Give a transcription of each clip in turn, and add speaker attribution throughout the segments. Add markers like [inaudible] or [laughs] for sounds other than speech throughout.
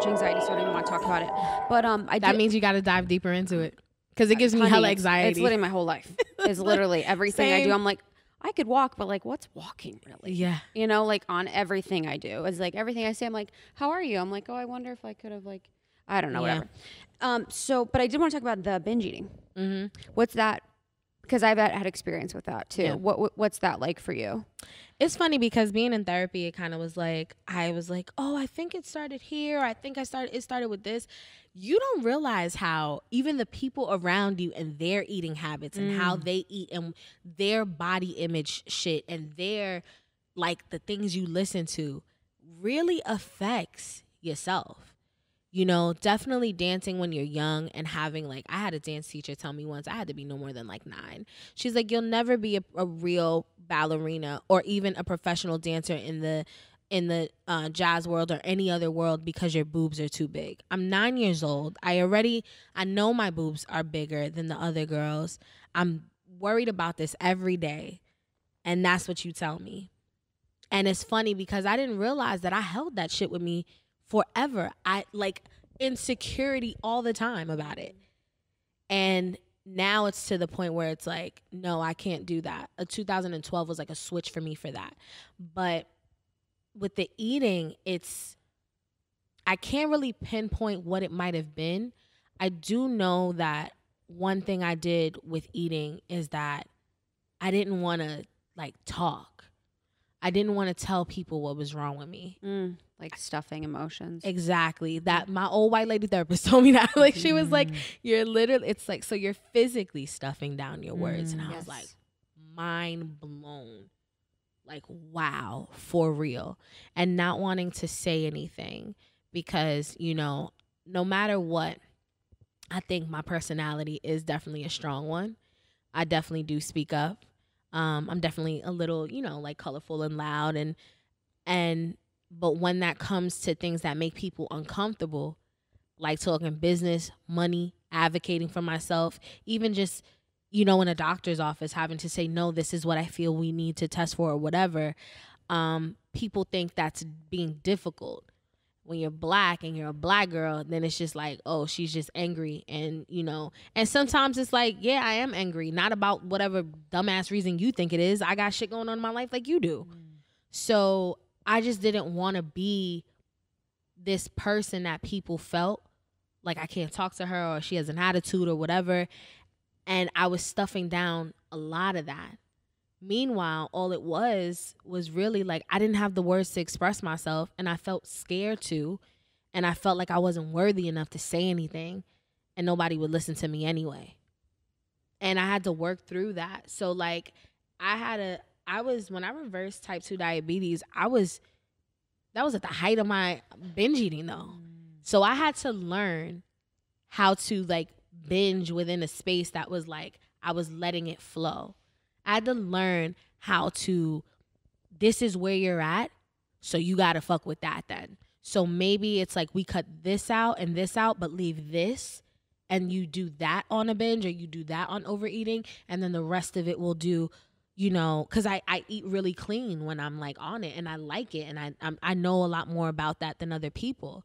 Speaker 1: much anxiety, so I don't even want to talk about it. But um, I
Speaker 2: That
Speaker 1: did-
Speaker 2: means you got to dive deeper into it because it gives me
Speaker 1: honey,
Speaker 2: hella
Speaker 1: it's-
Speaker 2: anxiety.
Speaker 1: It's literally my whole life. It's [laughs] literally everything I do. I'm like, I could walk, but like, what's walking really?
Speaker 2: yeah.
Speaker 1: You know, like on everything I do. It's like everything I say. I'm like, how are you? I'm like, oh, I wonder if I could have like, I don't know,
Speaker 2: Yeah.
Speaker 1: whatever. Um, so, but I did want to talk about the binge eating.
Speaker 2: Mm-hmm.
Speaker 1: What's that? Because I've had, had experience with that too.
Speaker 2: Yeah.
Speaker 1: What, what what's that like for you?
Speaker 2: It's funny because being in therapy, it kind of was like I was like, oh, I think it started here. I think I started. It started with this. You don't realize how even the people around you and their eating habits and how mm. they eat and their body image shit and their like the things you listen to really affects yourself. You know, definitely dancing when you're young and having like I had a dance teacher tell me once I had to be no more than like nine. She's like, you'll never be a, a real ballerina or even a professional dancer in the in the uh, jazz world or any other world because your boobs are too big. I'm nine years old. I already I know my boobs are bigger than the other girls. I'm worried about this every day, and that's what you tell me. And it's funny because I didn't realize that I held that shit with me forever. I like insecurity all the time about it. And now it's to the point where it's like, no, I can't do that. A 2012 was like a switch for me for that. But with the eating, it's I can't really pinpoint what it might have been. I do know that one thing I did with eating is that I didn't want to like talk. I didn't want to tell people what was wrong with me.
Speaker 1: Mm, like stuffing emotions.
Speaker 2: Exactly. That my old white lady therapist [laughs] told me that. [laughs] Like she was
Speaker 1: Mm.
Speaker 2: like, you're literally it's like so you're physically stuffing down your words. And I was like, mind blown. Like, wow, for real. And not wanting to say anything because, you know, no matter what, I think my personality is definitely a strong one. I definitely do speak up. Um, I'm definitely a little, you know, like colorful and loud and and but when that comes to things that make people uncomfortable, like talking business, money, advocating for myself, even just, you know, in a doctor's office having to say, no, this is what I feel we need to test for or whatever, um, people think that's being difficult. When you're black and you're a black girl, then it's just like, oh, she's just angry. And, you know, and sometimes it's like, yeah, I am angry, not about whatever dumbass reason you think it is. I got shit going on in my life like you do. So I just didn't want to be this person that people felt like I can't talk to her or she has an attitude or whatever. And I was stuffing down a lot of that. Meanwhile, all it was was really like I didn't have the words to express myself and I felt scared to. And I felt like I wasn't worthy enough to say anything and nobody would listen to me anyway. And I had to work through that. So, like, I had a, I was, when I reversed type 2 diabetes, I was, that was at the height of my binge eating though. Mm. So I had to learn how to like binge within a space that was like I was letting it flow. I had to learn how to this is where you're at, so you got to fuck with that then. So maybe it's like we cut this out and this out but leave this and you do that on a binge or you do that on overeating and then the rest of it will do you know because I, I eat really clean when i'm like on it and i like it and I, I'm, I know a lot more about that than other people.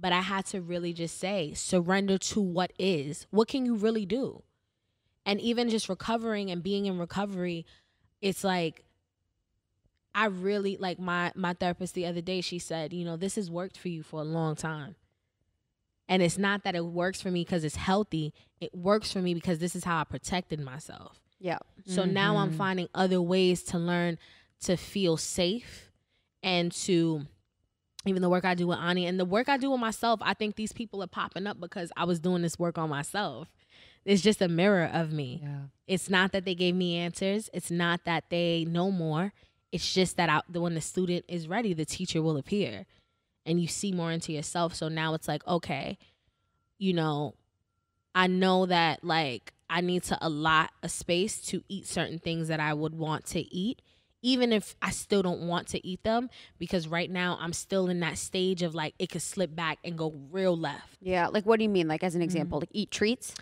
Speaker 2: But i had to really just say surrender to what is. What can you really do and even just recovering and being in recovery it's like i really like my my therapist the other day she said you know this has worked for you for a long time and it's not that it works for me because it's healthy it works for me because this is how i protected myself
Speaker 1: Yeah.
Speaker 2: so now I'm
Speaker 3: Mhm.
Speaker 2: finding other ways to learn to feel safe and to even the work I do with Ani and the work I do with myself, I think these people are popping up because I was doing this work on myself. It's just a mirror of me.
Speaker 3: Yeah.
Speaker 2: It's not that they gave me answers. It's not that they know more. It's just that I, when the student is ready, the teacher will appear and you see more into yourself. So now it's like, okay, you know, I know that like I need to allot a space to eat certain things that I would want to eat, even if I still don't want to eat them, because right now I'm still in that stage of like it could slip back and go real left.
Speaker 1: Yeah. Like, what do you mean? Like, as an mm-hmm. example, like eat treats.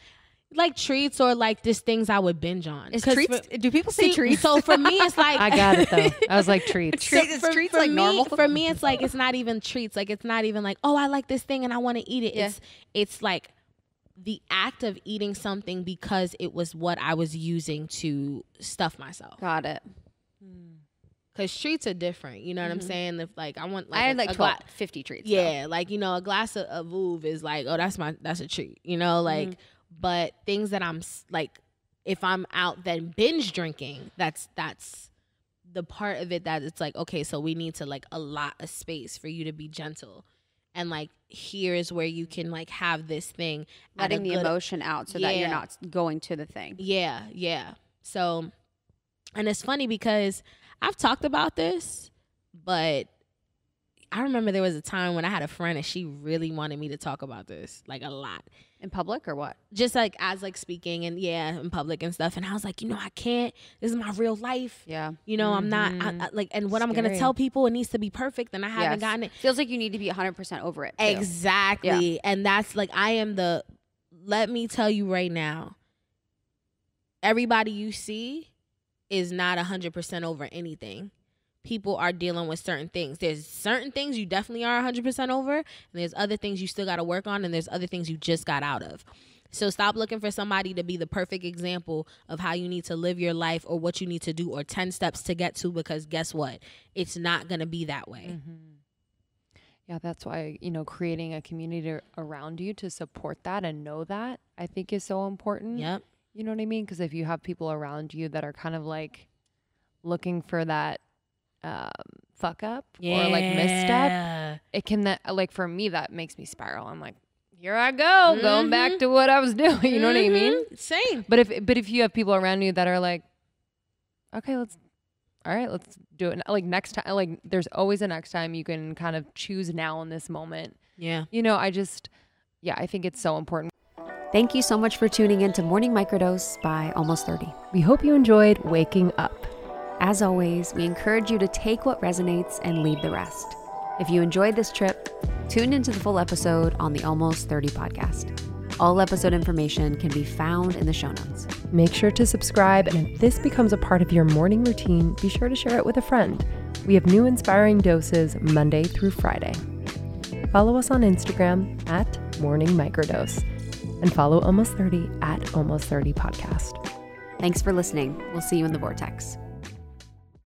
Speaker 2: Like treats or like just things I would binge on.
Speaker 3: Is
Speaker 2: 'Cause
Speaker 3: treats?
Speaker 2: for-
Speaker 3: do people say
Speaker 2: see,
Speaker 3: treats?
Speaker 2: So for me, it's like [laughs]
Speaker 4: I got it though. [laughs] I was like treats.
Speaker 3: Treat- is
Speaker 2: for,
Speaker 3: treats
Speaker 2: for
Speaker 3: like
Speaker 2: me,
Speaker 3: normal?
Speaker 2: For me, it's like it's not even treats. Like it's not even like oh, I like this thing and I want to eat it.
Speaker 1: Yeah.
Speaker 2: It's it's like the act of eating something because it was what I was using to stuff myself.
Speaker 1: Got it.
Speaker 2: Because treats are different. You know what I'm
Speaker 1: Mhm.
Speaker 2: saying? If like I want like
Speaker 1: I
Speaker 2: a-
Speaker 1: had like
Speaker 2: a
Speaker 1: 12,
Speaker 2: gla-
Speaker 1: 50 treats.
Speaker 2: yeah, like you know, a glass of, of Veuve is like, oh, that's my that's a treat. You know, like, but things that I'm like, if I'm out then binge drinking, that's that's the part of it that it's like, okay, so we need to like allot a space for you to be gentle, and like here is where you can like have this thing,
Speaker 1: letting the
Speaker 2: good-
Speaker 1: emotion out so that you're not going to the thing.
Speaker 2: yeah, yeah. So, and it's funny because I've talked about this, but I remember there was a time when I had a friend and she really wanted me to talk about this, like a lot.
Speaker 1: In public or what?
Speaker 2: Just like as like speaking and yeah, in public and stuff. And I was like, you know, I can't. This is my real life.
Speaker 1: Yeah.
Speaker 2: You know, I'm not I,
Speaker 4: Mhm.
Speaker 2: I- like, and what I'm gonna tell people, it needs to be perfect, and I haven't
Speaker 1: Yes.
Speaker 2: gotten it.
Speaker 1: Feels like you need to be 100% over it. too.
Speaker 2: Exactly. And that's like I am the let me tell you right now. Everybody you see is not 100% over anything. People are dealing with certain things. There's certain things you definitely are 100% over, and there's other things you still got to work on, and there's other things you just got out of. So stop looking for somebody to be the perfect example of how you need to live your life or what you need to do or 10 steps to get to because guess what? It's not going to be that way. Mm-hmm.
Speaker 4: Yeah, that's why, you know, creating a community around you to support that and know that I think is so important.
Speaker 2: Yep.
Speaker 4: You know what I mean? Because if you have people around you that are kind of like looking for that um, fuck up or like misstep,
Speaker 2: Yeah.
Speaker 4: it can that like for me that makes me spiral. I'm like, here I go, going back to what I was [laughs] doing. You know what I mean?
Speaker 2: Mhm. Same.
Speaker 4: But if but if you have people around you that are like, okay, let's all right, let's do it. Like next time, like there's always a next time you can kind of choose now in this moment.
Speaker 2: Yeah.
Speaker 4: You know, I just yeah, I think it's so important.
Speaker 5: Thank you so much for tuning in to Morning Microdose by Almost 30.
Speaker 4: We hope you enjoyed waking up.
Speaker 5: As always, we encourage you to take what resonates and leave the rest. If you enjoyed this trip, tune into the full episode on the Almost 30 podcast. All episode information can be found in the show notes.
Speaker 6: Make sure to subscribe, and if this becomes a part of your morning routine, be sure to share it with a friend. We have new inspiring doses Monday through Friday. Follow us on Instagram at Morning Microdose and follow Almost 30 at Almost 30 Podcast.
Speaker 5: Thanks for listening. We'll see you in the vortex.